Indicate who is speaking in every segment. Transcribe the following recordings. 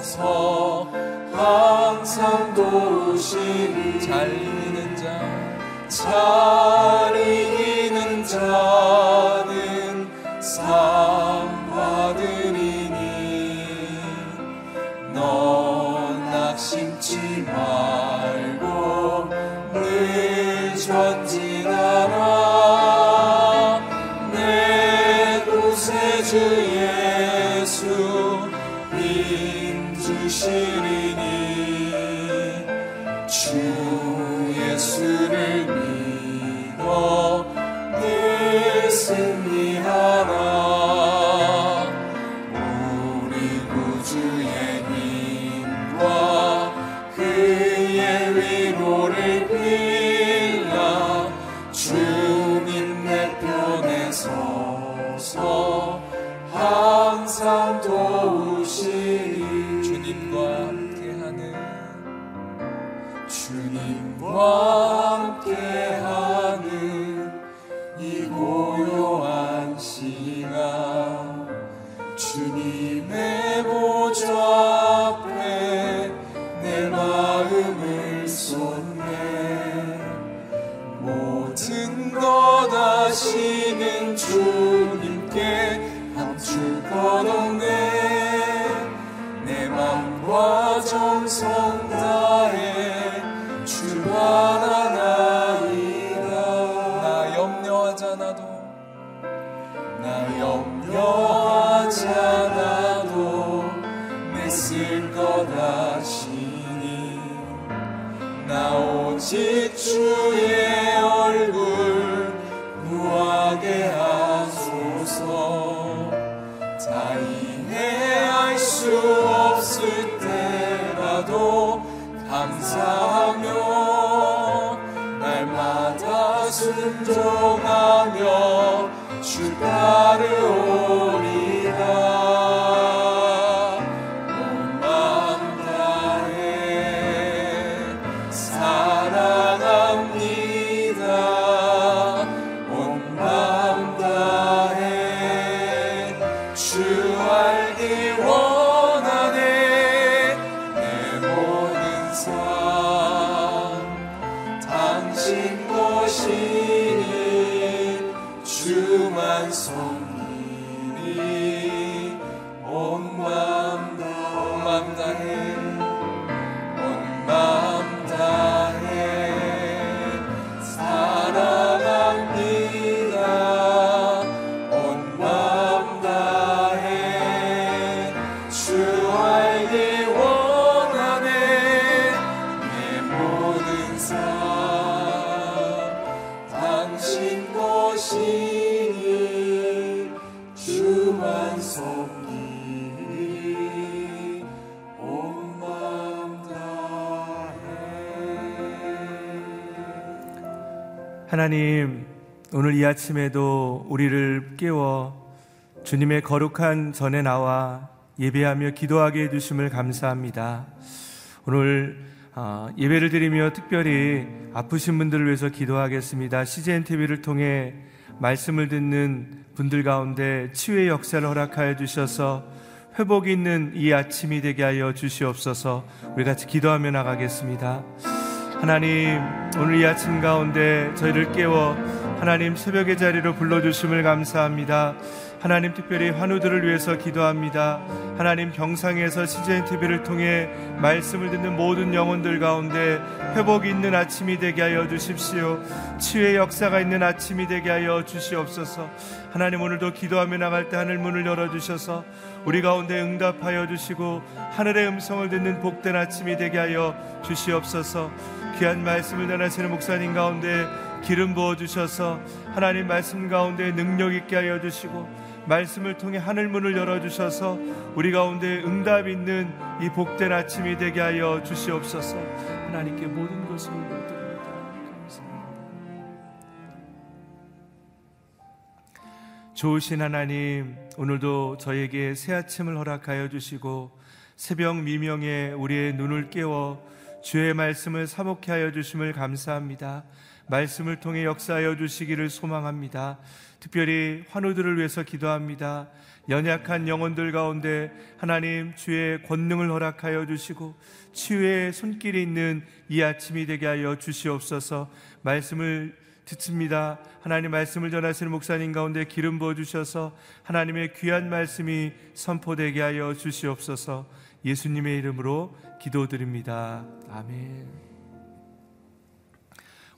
Speaker 1: 서. 항상 도우시니 잘
Speaker 2: 이기는 자
Speaker 1: 잘 이기는 자.
Speaker 2: 주님과 함께하는
Speaker 1: 이 고요한 시간. 주님 순종하며 주 따르오리다
Speaker 3: 하나님, 오늘 이 아침에도 우리를 깨워 주님의 거룩한 전에 나와 예배하며 기도하게 해주심을 감사합니다. 오늘 아, 예배를 드리며 특별히 아프신 분들을 위해서 기도하겠습니다. CGN TV를 통해 말씀을 듣는 분들 가운데 치유의 역사를 허락하여 주셔서 회복이 있는 이 아침이 되게 하여 주시옵소서 우리 같이 기도하며 나가겠습니다. 하나님, 오늘 이 아침 가운데 저희를 깨워 하나님 새벽의 자리로 불러주심을 감사합니다. 하나님 특별히 환우들을 위해서 기도합니다. 하나님 병상에서 CGN TV를 통해 말씀을 듣는 모든 영혼들 가운데 회복이 있는 아침이 되게 하여 주십시오. 치유의 역사가 있는 아침이 되게 하여 주시옵소서. 하나님 오늘도 기도하며 나갈 때 하늘 문을 열어 주셔서 우리 가운데 응답하여 주시고 하늘의 음성을 듣는 복된 아침이 되게 하여 주시옵소서. 귀한 말씀을 전하시는 목사님 가운데 기름 부어 주셔서 하나님 말씀 가운데 능력 있게 하여 주시고 말씀을 통해 하늘 문을 열어 주셔서 우리 가운데 응답 있는 이 복된 아침이 되게 하여 주시옵소서. 하나님께 모든 것을 드립니다. 좋으신 하나님, 오늘도 저에게 새 아침을 허락하여 주시고 새벽 미명에 우리의 눈을 깨워 주의 말씀을 사목해 하여 주심을 감사합니다. 말씀을 통해 역사하여 주시기를 소망합니다. 특별히 환우들을 위해서 기도합니다. 연약한 영혼들 가운데 하나님 주의 권능을 허락하여 주시고 치유의 손길이 있는 이 아침이 되게 하여 주시옵소서. 말씀을 듣습니다. 하나님 말씀을 전하시는 목사님 가운데 기름 부어 주셔서 하나님의 귀한 말씀이 선포되게 하여 주시옵소서. 예수님의 이름으로 기도드립니다. 아멘.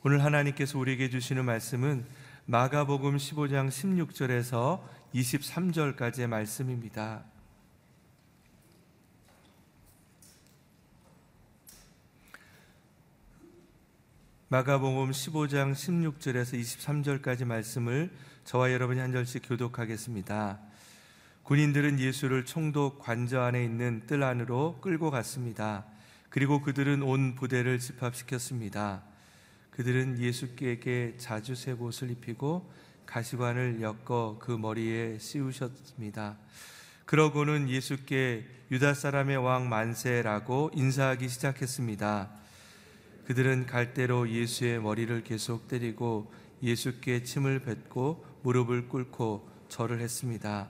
Speaker 3: 오늘 하나님께서 우리에게 주시는 말씀은 마가복음 15장 16절에서 23절까지의 말씀입니다. 마가복음 15장 16절에서 23절까지 말씀을 저와 여러분이 한 절씩 교독하겠습니다. 군인들은 예수를 총독 관저 안에 있는 뜰 안으로 끌고 갔습니다. 그리고 그들은 온 부대를 집합시켰습니다. 그들은 예수께 자주색 옷을 입히고 가시관을 엮어 그 머리에 씌우셨습니다. 그러고는 예수께 유다 사람의 왕 만세라고 인사하기 시작했습니다. 그들은 갈대로 예수의 머리를 계속 때리고 예수께 침을 뱉고 무릎을 꿇고 절을 했습니다.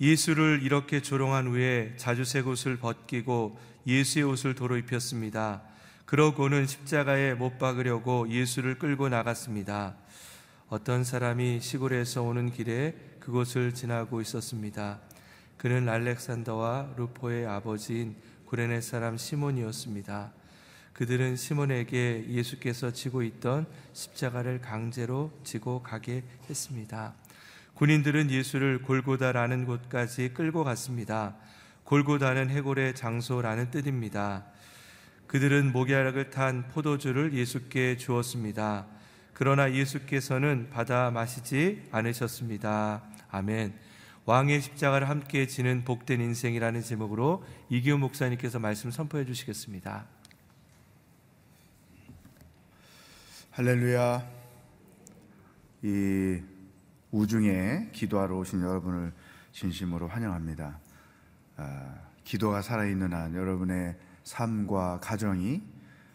Speaker 3: 예수를 이렇게 조롱한 후에 자주색 옷을 벗기고 예수의 옷을 도로 입혔습니다. 그러고는 십자가에 못 박으려고 예수를 끌고 나갔습니다. 어떤 사람이 시골에서 오는 길에 그곳을 지나고 있었습니다. 그는 알렉산더와 루포의 아버지인 구레네 사람 시몬이었습니다. 그들은 시몬에게 예수께서 지고 있던 십자가를 강제로 지고 가게 했습니다. 군인들은 예수를 골고다라는 곳까지 끌고 갔습니다. 골고다는 해골의 장소라는 뜻입니다. 그들은 목약을 탄 포도주를 예수께 주었습니다. 그러나 예수께서는 받아 마시지 않으셨습니다. 아멘. 왕의 십자가를 함께 지는 복된 인생이라는 제목으로 이기훈 목사님께서 말씀 선포해 주시겠습니다.
Speaker 4: 할렐루야. 이 우중에 기도하러 오신 여러분을 진심으로 환영합니다. 아, 기도가 살아있는 한 여러분의 삶과 가정이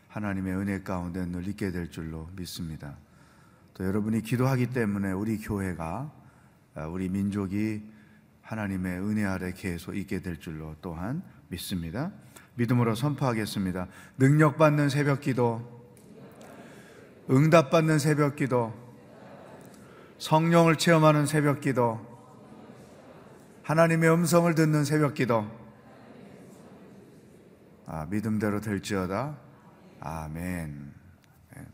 Speaker 4: 하나님의 은혜 가운데 늘 있게 될 줄로 믿습니다. 또 여러분이 기도하기 때문에 우리 교회가 아, 우리 민족이 하나님의 은혜 아래 계속 있게 될 줄로 또한 믿습니다. 믿음으로 선포하겠습니다. 능력받는 새벽 기도, 응답받는 새벽 기도, 성령을 체험하는 새벽 기도, 하나님의 음성을 듣는 새벽 기도, 아, 믿음대로 될지어다. 아멘. 네.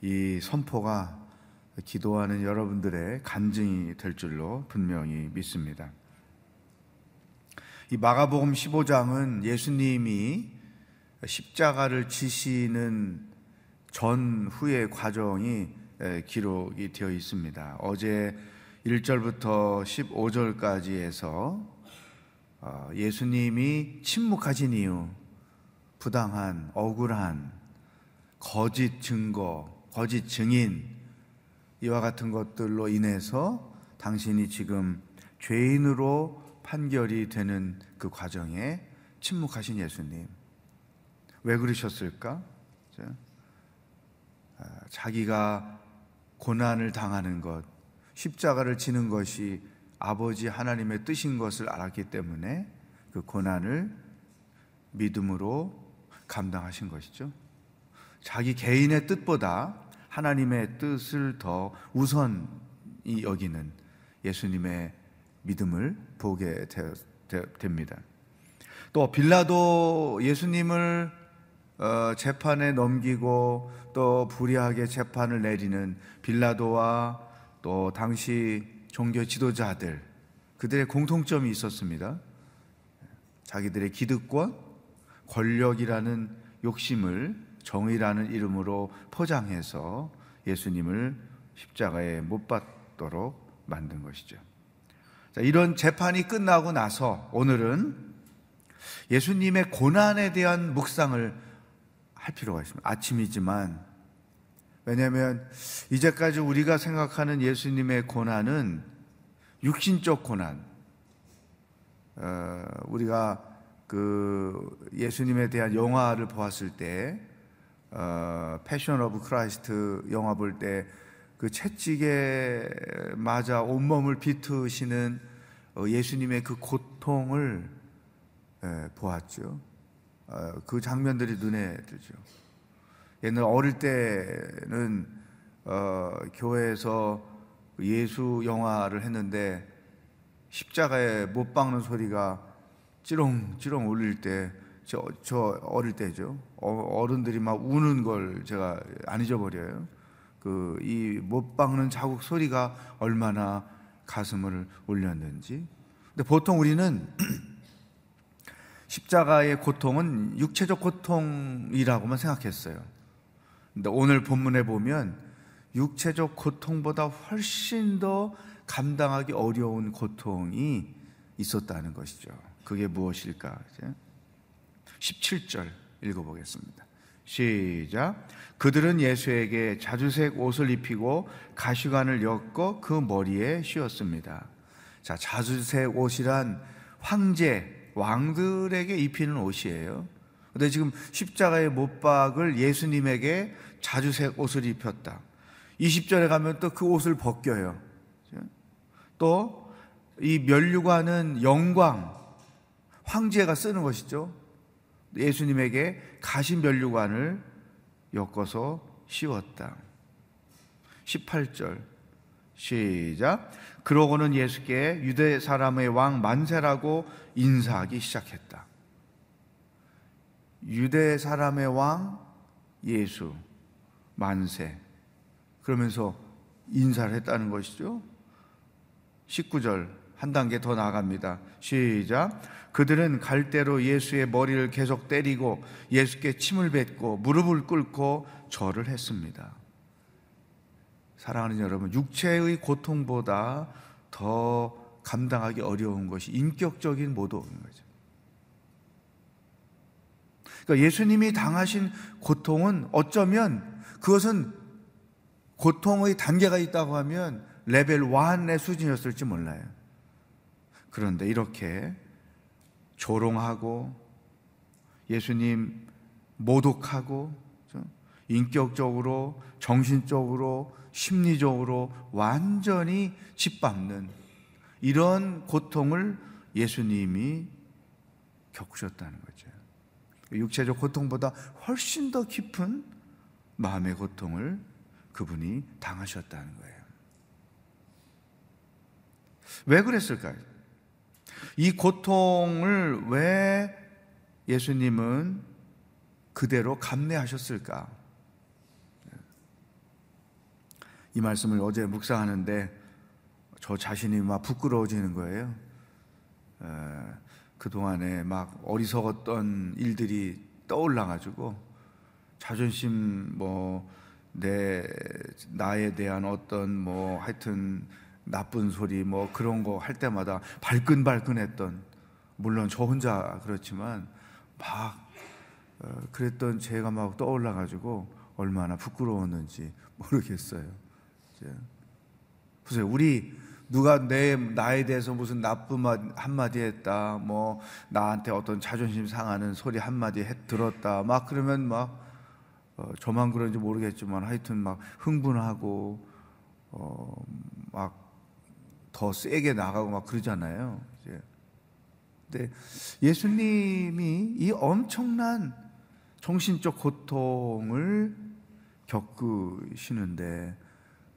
Speaker 4: 이 선포가 기도하는 여러분들의 간증이 될 줄로 분명히 믿습니다. 이 마가복음 15장은 예수님이 십자가를 지시는 전후의 과정이 에, 기록이 되어 있습니다. 어제 1절부터 15절까지 해서 어, 예수님이 침묵하신 이유, 부당한, 억울한, 거짓 증거, 거짓 증인, 이와 같은 것들로 인해서 당신이 지금 죄인으로 판결이 되는 그 과정에 침묵하신 예수님. 왜 그러셨을까? 아, 자기가 고난을 당하는 것, 십자가를 지는 것이 아버지 하나님의 뜻인 것을 알았기 때문에 그 고난을 믿음으로 감당하신 것이죠. 자기 개인의 뜻보다 하나님의 뜻을 더 우선이 여기는 예수님의 믿음을 보게 됩니다. 또 빌라도 예수님을 어, 재판에 넘기고 또 불의하게 재판을 내리는 빌라도와 또 당시 종교 지도자들 그들의 공통점이 있었습니다. 자기들의 기득권, 권력이라는 욕심을 정의라는 이름으로 포장해서 예수님을 십자가에 못 받도록 만든 것이죠. 자, 이런 재판이 끝나고 나서 오늘은 예수님의 고난에 대한 묵상을 할 필요가 있습니다. 아침이지만 왜냐하면 이제까지 우리가 생각하는 예수님의 고난은 육신적 고난. 어, 우리가 그 예수님에 대한 영화를 보았을 때, 어, Passion of Christ 영화 볼 때 그 채찍에 맞아 온몸을 비트시는 어, 예수님의 그 고통을 예, 보았죠. 어, 그 장면들이 눈에 들죠. 옛날 어릴 때는 어, 교회에서 예수 영화를 했는데 십자가에 못 박는 소리가 찌롱찌롱 울릴 때, 저, 저 어릴 때죠. 어, 른들이 막 우는 걸 제가 안 잊어버려요. 그, 이 못 박는 자국 소리가 얼마나 가슴을 울렸는지. 근데 보통 우리는 십자가의 고통은 육체적 고통이라고만 생각했어요. 근데 오늘 본문에 보면 육체적 고통보다 훨씬 더 감당하기 어려운 고통이 있었다는 것이죠. 그게 무엇일까? 17절 읽어보겠습니다. 시작. 그들은 예수에게 자주색 옷을 입히고 가시관을 엮어 그 머리에 씌웠습니다. 자, 자주색 옷이란 황제, 왕들에게 입히는 옷이에요. 근데 지금 십자가의 못 박을 예수님에게 자주색 옷을 입혔다. 20절에 가면 또 그 옷을 벗겨요. 또 이 면류관은 영광, 황제가 쓰는 것이죠. 예수님에게 가신 면류관을 엮어서 씌웠다. 18절 시작. 그러고는 예수께 유대 사람의 왕 만세라고 인사하기 시작했다. 유대 사람의 왕 예수 만세 그러면서 인사를 했다는 것이죠. 19절 한 단계 더 나아갑니다. 시작. 그들은 갈대로 예수의 머리를 계속 때리고 예수께 침을 뱉고 무릎을 꿇고 절을 했습니다. 사랑하는 여러분, 육체의 고통보다 더 감당하기 어려운 것이 인격적인 모독인 거죠. 그러니까 예수님이 당하신 고통은 어쩌면 그것은 고통의 단계가 있다고 하면 레벨 1의 수준이었을지 몰라요. 그런데 이렇게 조롱하고 예수님 모독하고 인격적으로 정신적으로 심리적으로 완전히 짓밟는 이런 고통을 예수님이 겪으셨다는 거죠. 육체적 고통보다 훨씬 더 깊은 마음의 고통을 그분이 당하셨다는 거예요. 왜 그랬을까요? 이 고통을 왜 예수님은 그대로 감내하셨을까? 이 말씀을 어제 묵상하는데 저 자신이 막 부끄러워지는 거예요. 그 동안에 막 어리석었던 일들이 떠올라가지고 자존심 뭐 내 나에 대한 어떤 뭐 하여튼 나쁜 소리 뭐 그런 거 할 때마다 발끈발끈했던 물론 저 혼자 그렇지만 막 어, 그랬던 제가 막 떠올라 가지고 얼마나 부끄러웠는지 모르겠어요. 보세요. 우리 누가 내 나에 대해서 무슨 나쁜 말 한마디 했다, 뭐 나한테 어떤 자존심 상하는 소리 한마디 했, 들었다, 막 그러면 막 어, 저만 그런지 모르겠지만 하여튼 막 흥분하고 어, 막 더 세게 나가고 막 그러잖아요. 이제. 근데 예수님이 이 엄청난 정신적 고통을 겪으시는데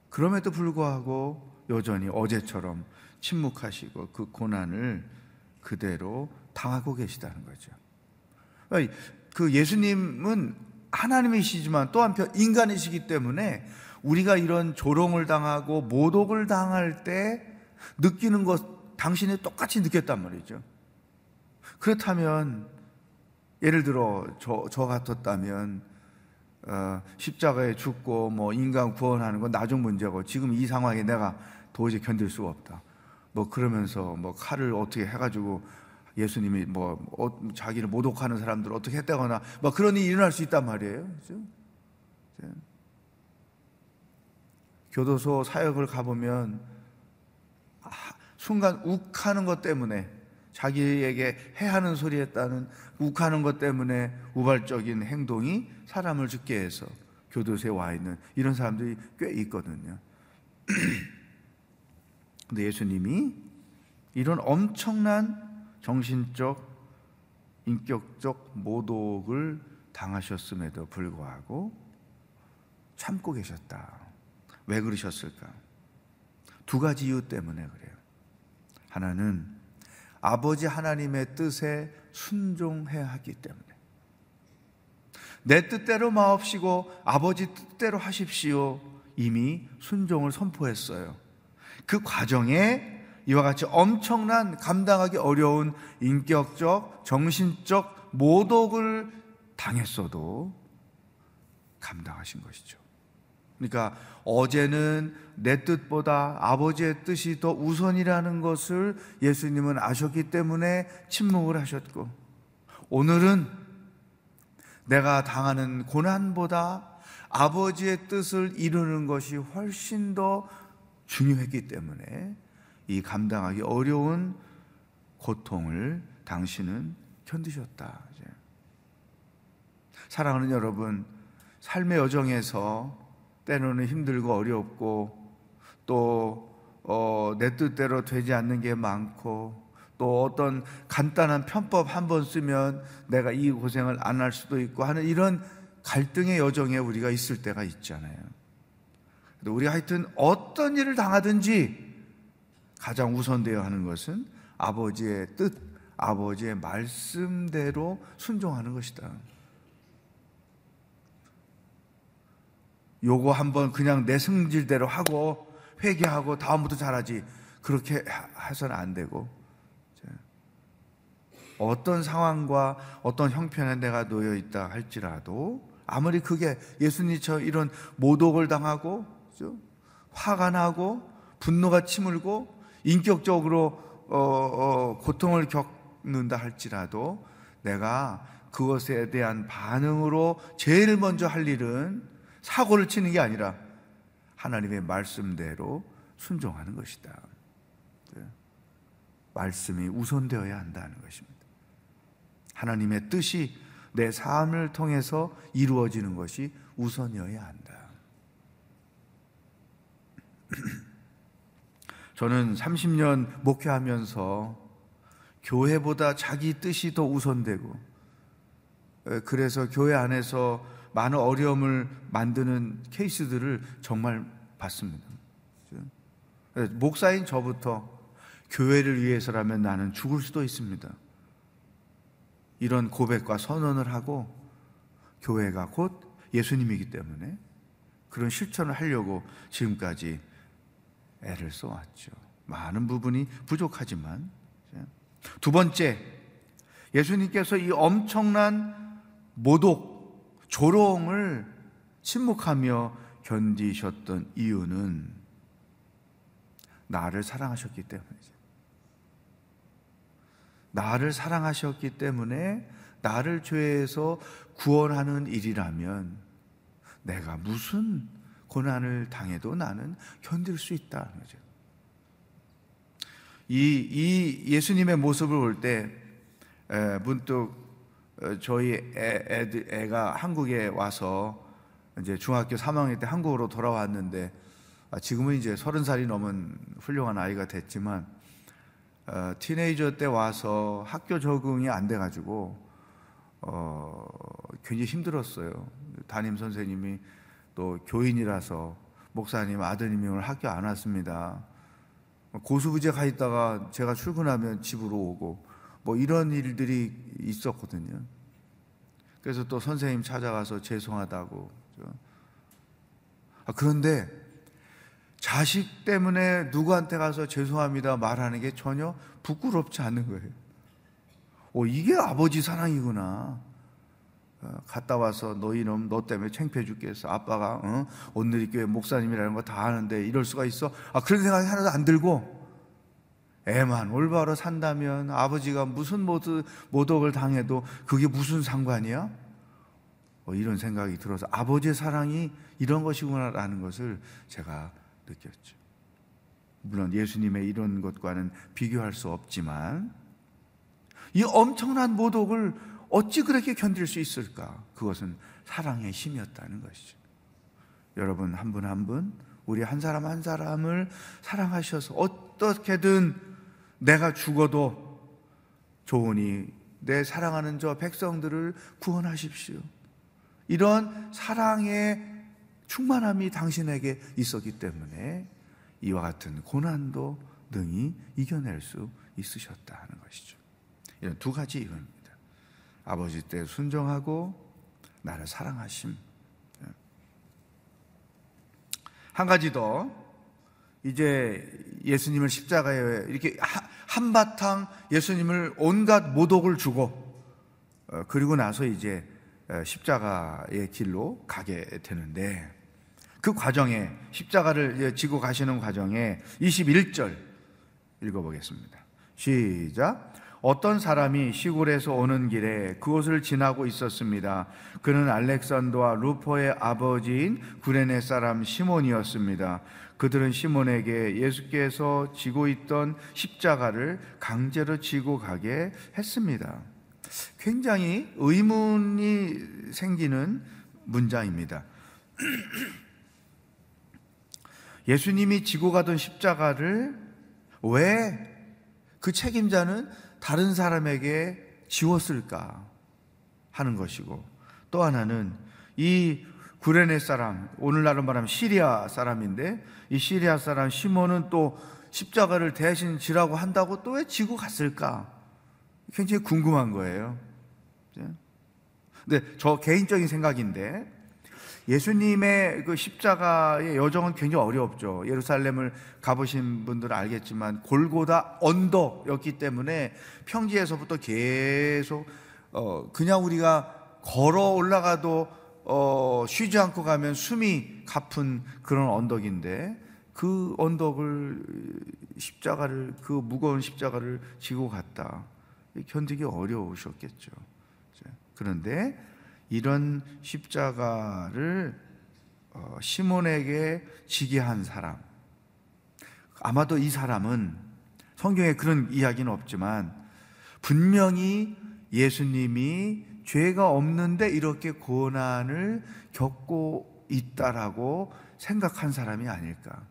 Speaker 4: 그럼에도 불구하고 여전히 어제처럼 침묵하시고 그 고난을 그대로 당하고 계시다는 거죠. 그 예수님은 하나님이시지만 또 한편 인간이시기 때문에 우리가 이런 조롱을 당하고 모독을 당할 때 느끼는 것 당신이 똑같이 느꼈단 말이죠. 그렇다면 예를 들어 저, 저 같았다면 어, 십자가에 죽고 뭐 인간 구원하는 건 나중 문제고 지금 이 상황에 내가 도저히 견딜 수가 없다. 뭐 그러면서 뭐 칼을 어떻게 해가지고 예수님이 뭐 어, 자기를 모독하는 사람들 어떻게 했다거나 뭐 그런 일이 일어날 수 있단 말이에요. 그죠? 교도소 사역을 가보면 아, 순간 욱하는 것 때문에 자기에게 해하는 소리 했다는 욱하는 것 때문에 우발적인 행동이 사람을 죽게 해서 교도소에 와 있는 이런 사람들이 꽤 있거든요. 근데 예수님이 이런 엄청난 정신적, 인격적 모독을 당하셨음에도 불구하고 참고 계셨다. 왜 그러셨을까? 두 가지 이유 때문에 그래요. 하나는 아버지 하나님의 뜻에 순종해야 하기 때문에. 내 뜻대로 마옵시고 아버지 뜻대로 하십시오. 이미 순종을 선포했어요. 그 과정에 이와 같이 엄청난 감당하기 어려운 인격적, 정신적 모독을 당했어도 감당하신 것이죠. 그러니까 어제는 내 뜻보다 아버지의 뜻이 더 우선이라는 것을 예수님은 아셨기 때문에 침묵을 하셨고 오늘은 내가 당하는 고난보다 아버지의 뜻을 이루는 것이 훨씬 더 중요했기 때문에 이 감당하기 어려운 고통을 당신은 견디셨다. 사랑하는 여러분, 삶의 여정에서 때로는 힘들고 어렵고 또 어, 내 뜻대로 되지 않는 게 많고 또 어떤 간단한 편법 한 번 쓰면 내가 이 고생을 안 할 수도 있고 하는 이런 갈등의 여정에 우리가 있을 때가 있잖아요. 우리 하여튼 어떤 일을 당하든지 가장 우선되어야 하는 것은 아버지의 뜻, 아버지의 말씀대로 순종하는 것이다. 요거 한번 그냥 내 성질대로 하고 회개하고 다음부터 잘하지. 그렇게 해서는 안 되고 어떤 상황과 어떤 형편에 내가 놓여 있다 할지라도 아무리 그게 예수님처럼 이런 모독을 당하고 화가 나고 분노가 치물고 인격적으로 어, 어, 고통을 겪는다 할지라도 내가 그것에 대한 반응으로 제일 먼저 할 일은 사고를 치는 게 아니라 하나님의 말씀대로 순종하는 것이다. 네. 말씀이 우선되어야 한다는 것입니다. 하나님의 뜻이 내 삶을 통해서 이루어지는 것이 우선이어야 한다. 저는 30년 목회하면서 교회보다 자기 뜻이 더 우선되고 그래서 교회 안에서 많은 어려움을 만드는 케이스들을 정말 봤습니다. 목사인 저부터 교회를 위해서라면 나는 죽을 수도 있습니다. 이런 고백과 선언을 하고 교회가 곧 예수님이기 때문에 그런 실천을 하려고 지금까지 애를 써왔죠. 많은 부분이 부족하지만 두 번째 예수님께서 이 엄청난 모독, 조롱을 침묵하며 견디셨던 이유는 나를 사랑하셨기 때문이죠. 나를 사랑하셨기 때문에 나를 죄에서 구원하는 일이라면 내가 무슨 고난을 당해도 나는 견딜 수 거죠. 이, 이 예수님의 모습을 볼 때 문득 어, 저희 애, 애들, 애가 한국에 와서 이제 중학교 3학년 때 한국으로 돌아왔는데 아, 지금은 이제 서른 살이 넘은 훌륭한 아이가 됐지만 어, 티네이저 때 와서 학교 적응이 안 돼가지고 어, 굉장히 힘들었어요. 담임 선생님이 또 교인이라서 목사님 아드님이 오늘 학교 안 왔습니다. 고수부제 가 있다가 제가 출근하면 집으로 오고 뭐 이런 일들이 있었거든요. 그래서 또 선생님 찾아가서 죄송하다고. 아, 그런데 자식 때문에 누구한테 가서 죄송합니다 말하는 게 전혀 부끄럽지 않은 거예요. 오, 이게 아버지 사랑이구나. 어, 갔다 와서 너희놈 너 때문에 창피해 죽겠어. 아빠가 어? 오늘 이 교회 목사님이라는 거 다 아는데 이럴 수가 있어? 아 그런 생각이 하나도 안 들고 애만 올바로 산다면 아버지가 무슨 모드, 모독을 당해도 그게 무슨 상관이야? 어, 이런 생각이 들어서 아버지의 사랑이 이런 것이구나라는 것을 제가 느꼈죠. 물론 예수님의 이런 것과는 비교할 수 없지만 이 엄청난 모독을 어찌 그렇게 견딜 수 있을까? 그것은 사랑의 힘이었다는 것이죠. 여러분 한 분 한 분, 우리 한 사람 한 사람을 사랑하셔서 어떻게든 내가 죽어도 좋으니 내 사랑하는 저 백성들을 구원하십시오. 이런 사랑의 충만함이 당신에게 있었기 때문에 이와 같은 고난도 능히 이겨낼 수 있으셨다는 것이죠. 이런 두 가지 이유입니다. 아버지 때 순종하고 나를 사랑하심. 한 가지 더 이제 예수님을 십자가에 이렇게 한바탕 예수님을 온갖 모독을 주고 어, 그리고 나서 이제 어, 십자가의 길로 가게 되는데 그 과정에 십자가를 지고 가시는 과정에 21절 읽어보겠습니다. 시작. 어떤 사람이 시골에서 오는 길에 그곳을 지나고 있었습니다. 그는 알렉산더와 루퍼의 아버지인 구레네 사람 시몬이었습니다. 그들은 시몬에게 예수께서 지고 있던 십자가를 강제로 지고 가게 했습니다. 굉장히 의문이 생기는 문장입니다. 예수님이 지고 가던 십자가를 왜 그 책임자는 다른 사람에게 지웠을까 하는 것이고 또 하나는 이 구레네 사람 오늘날로 말하면 시리아 사람인데 이 시리아 사람 시몬은 또 십자가를 대신 지라고 한다고 또 왜 지고 갔을까 굉장히 궁금한 거예요. 근데 저 개인적인 생각인데 예수님의 그 십자가의 여정은 굉장히 어렵죠. 예루살렘을 가보신 분들은 알겠지만 골고다 언덕이었기 때문에 평지에서부터 계속 어 그냥 우리가 걸어 올라가도 어 쉬지 않고 가면 숨이 가쁜 그런 언덕인데 그 언덕을 십자가를 그 무거운 십자가를 지고 갔다. 견디기 어려우셨겠죠. 그런데 이런 십자가를 어, 시몬에게 지게 한 사람. 아마도 이 사람은 성경에 그런 이야기는 없지만 분명히 예수님이 죄가 없는데 이렇게 고난을 겪고 있다라고 생각한 사람이 아닐까.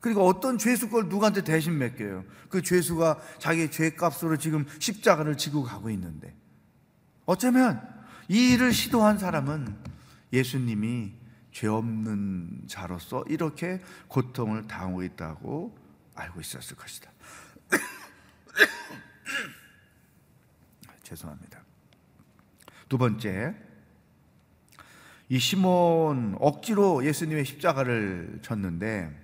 Speaker 4: 그리고 어떤 죄수 걸 누구한테 대신 맡겨요. 그 죄수가 자기 죄값으로 지금 십자가를 지고 가고 있는데. 어쩌면 이 일을 시도한 사람은 예수님이 죄 없는 자로서 이렇게 고통을 당하고 있다고 알고 있었을 것이다. 죄송합니다. 두 번째, 이 시몬 억지로 예수님의 십자가를 쳤는데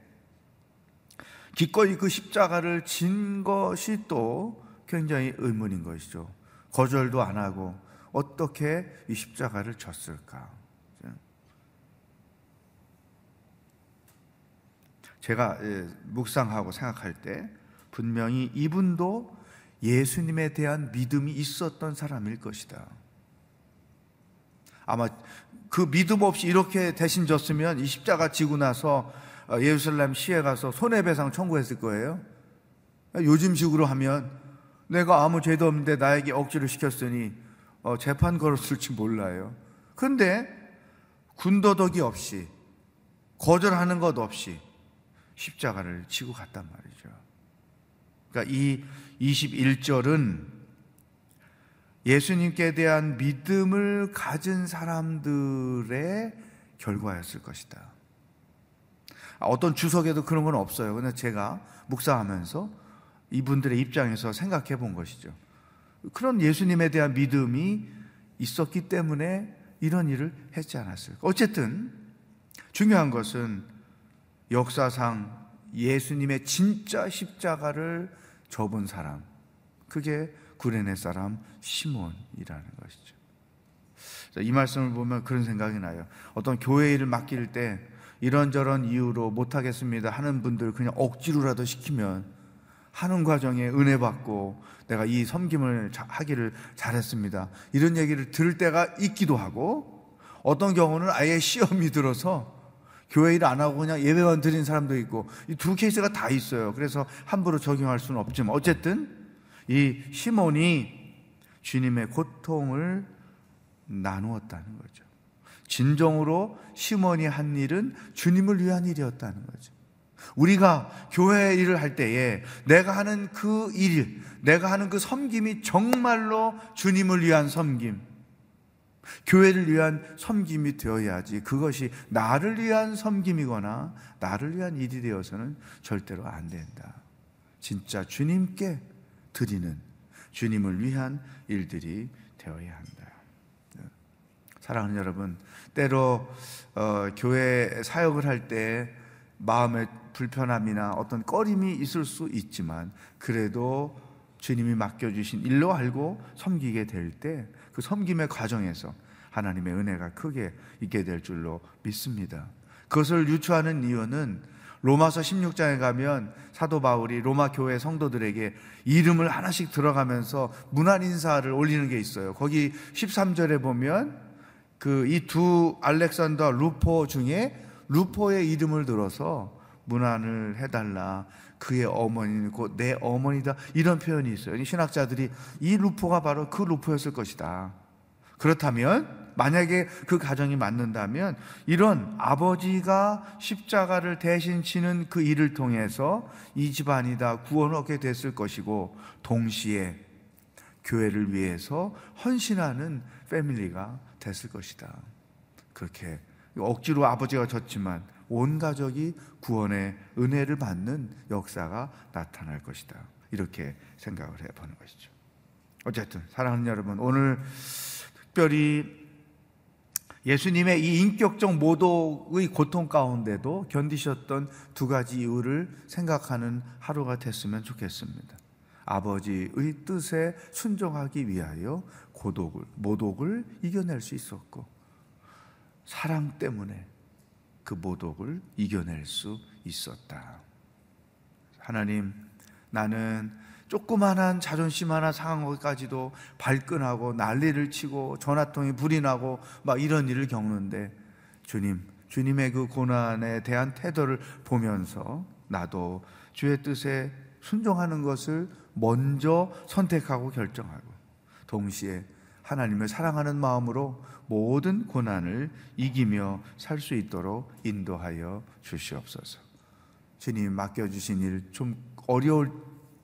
Speaker 4: 기꺼이 그 십자가를 진 것이 또 굉장히 의문인 것이죠. 거절도 안 하고 어떻게 이 십자가를 졌을까? 제가 예, 묵상하고 생각할 때 분명히 이분도 예수님에 대한 믿음이 있었던 사람일 것이다. 아마 그 믿음 없이 이렇게 대신 졌으면 이 십자가 지고 나서 어, 예루살렘 시에 가서 손해배상 청구했을 거예요. 요즘 식으로 하면 내가 아무 죄도 없는데 나에게 억지로 시켰으니 어, 재판 걸었을지 몰라요. 근데 군더더기 없이 거절하는 것 없이 십자가를 지고 갔단 말이죠. 그러니까 이 21절은 예수님께 대한 믿음을 가진 사람들의 결과였을 것이다. 어떤 주석에도 그런 건 없어요. 근데 제가 묵상하면서 이분들의 입장에서 생각해 본 것이죠. 그런 예수님에 대한 믿음이 있었기 때문에 이런 일을 했지 않았을까. 어쨌든 중요한 것은 역사상 예수님의 진짜 십자가를 접은 사람, 그게 구레네 사람 시몬이라는 것이죠. 이 말씀을 보면 그런 생각이 나요. 어떤 교회 일을 맡길 때 이런저런 이유로 못하겠습니다 하는 분들 그냥 억지로라도 시키면 하는 과정에 은혜 받고 내가 이 섬김을 하기를 잘했습니다. 이런 얘기를 들을 때가 있기도 하고 어떤 경우는 아예 시험이 들어서 교회 일 안 하고 그냥 예배만 드린 사람도 있고 이 두 케이스가 다 있어요. 그래서 함부로 적용할 수는 없지만 어쨌든 이 시몬이 주님의 고통을 나누었다는 거죠. 진정으로 시몬이 한 일은 주님을 위한 일이었다는 거죠. 우리가 교회 일을 할 때에 내가 하는 그 일, 내가 하는 그 섬김이 정말로 주님을 위한 섬김, 교회를 위한 섬김이 되어야지 그것이 나를 위한 섬김이거나 나를 위한 일이 되어서는 절대로 안 된다. 진짜 주님께 드리는 주님을 위한 일들이 되어야 한다. 사랑하는 여러분, 때로 어, 교회 사역을 할 때 마음의 불편함이나 어떤 꺼림이 있을 수 있지만 그래도 주님이 맡겨주신 일로 알고 섬기게 될 때 그 섬김의 과정에서 하나님의 은혜가 크게 있게 될 줄로 믿습니다. 그것을 유추하는 이유는 로마서 16장에 가면 사도 바울이 로마 교회 성도들에게 이름을 하나씩 들어가면서 문안 인사를 올리는 게 있어요. 거기 13절에 보면 그 이 두 알렉산더 루포 중에 루포의 이름을 들어서 문안을 해달라. 그의 어머니는 곧 내 어머니다. 이런 표현이 있어요. 신학자들이 이 루포가 바로 그 루포였을 것이다. 그렇다면 만약에 그 가정이 맞는다면 이런 아버지가 십자가를 대신 치는 그 일을 통해서 이 집안이 다 구원을 얻게 됐을 것이고 동시에 교회를 위해서 헌신하는 패밀리가 됐을 것이다. 그렇게 억지로 아버지가 졌지만 온 가족이 구원의 은혜를 받는 역사가 나타날 것이다. 이렇게 생각을 해보는 것이죠. 어쨌든 사랑하는 여러분, 오늘 특별히 예수님의 이 인격적 모독의 고통 가운데도 견디셨던 두 가지 이유를 생각하는 하루가 됐으면 좋겠습니다. 아버지의 뜻에 순종하기 위하여 고독을, 모독을 이겨낼 수 있었고, 사랑 때문에 그 모독을 이겨낼 수 있었다. 하나님, 나는 조그만한 자존심 하나 상한 것까지도 발끈하고 난리를 치고 전화통이 불이 나고 막 이런 일을 겪는데 주님, 주님의 그 고난에 대한 태도를 보면서 나도 주의 뜻에 순종하는 것을 먼저 선택하고 결정하고 동시에 하나님을 사랑하는 마음으로 모든 고난을 이기며 살 수 있도록 인도하여 주시옵소서. 주님 맡겨주신 일 좀 어려울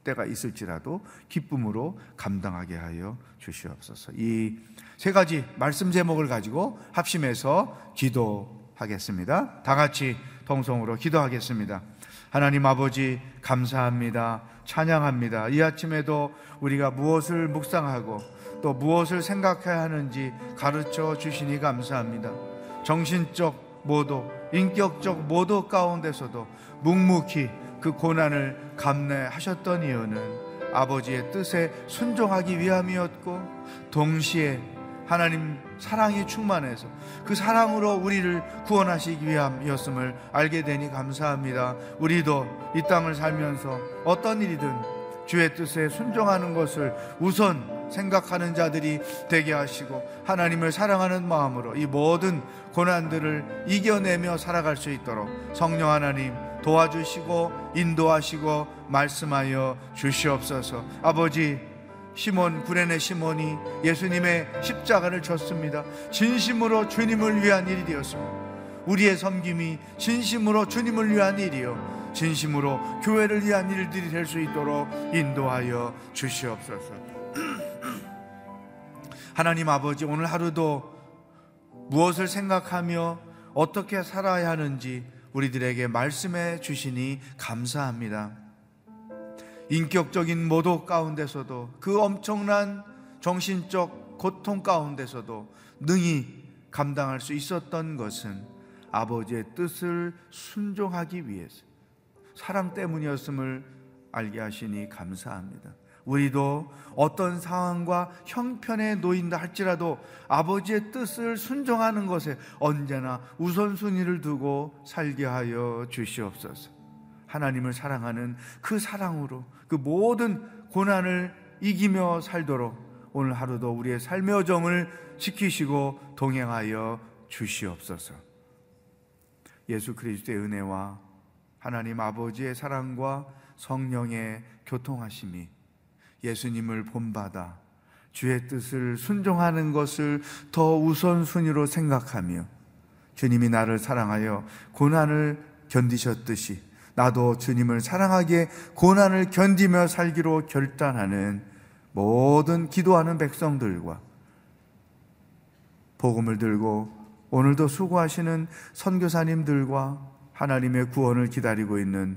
Speaker 4: 때가 있을지라도 기쁨으로 감당하게 하여 주시옵소서. 이 세 가지 말씀 제목을 가지고 합심해서 기도하겠습니다. 다 같이 동성으로 기도하겠습니다. 하나님 아버지 감사합니다. 찬양합니다. 이 아침에도 우리가 무엇을 묵상하고 또 무엇을 생각해야 하는지 가르쳐 주시니 감사합니다. 정신적 모독, 인격적 모독 가운데서도 묵묵히 그 고난을 감내하셨던 이유는 아버지의 뜻에 순종하기 위함이었고 동시에 하나님 사랑이 충만해서 그 사랑으로 우리를 구원하시기 위함이었음을 알게 되니 감사합니다. 우리도 이 땅을 살면서 어떤 일이든 주의 뜻에 순종하는 것을 우선 생각하는 자들이 되게 하시고 하나님을 사랑하는 마음으로 이 모든 고난들을 이겨내며 살아갈 수 있도록 성령 하나님 도와주시고 인도하시고 말씀하여 주시옵소서. 아버지 시몬 구레네 시몬이 예수님의 십자가를 졌습니다. 진심으로 주님을 위한 일이 되었습니다. 우리의 섬김이 진심으로 주님을 위한 일이요 진심으로 교회를 위한 일들이 될 수 있도록 인도하여 주시옵소서. 하나님 아버지 오늘 하루도 무엇을 생각하며 어떻게 살아야 하는지 우리들에게 말씀해 주시니 감사합니다. 인격적인 모독 가운데서도 그 엄청난 정신적 고통 가운데서도 능히 감당할 수 있었던 것은 아버지의 뜻을 순종하기 위해서 사랑 때문이었음을 알게 하시니 감사합니다. 우리도 어떤 상황과 형편에 놓인다 할지라도 아버지의 뜻을 순종하는 것에 언제나 우선순위를 두고 살게 하여 주시옵소서. 하나님을 사랑하는 그 사랑으로 그 모든 고난을 이기며 살도록 오늘 하루도 우리의 삶의 여정을 지키시고 동행하여 주시옵소서. 예수 그리스도의 은혜와 하나님 아버지의 사랑과 성령의 교통하심이 예수님을 본받아 주의 뜻을 순종하는 것을 더 우선순위로 생각하며 주님이 나를 사랑하여 고난을 견디셨듯이 나도 주님을 사랑하게 고난을 견디며 살기로 결단하는 모든 기도하는 백성들과 복음을 들고 오늘도 수고하시는 선교사님들과 하나님의 구원을 기다리고 있는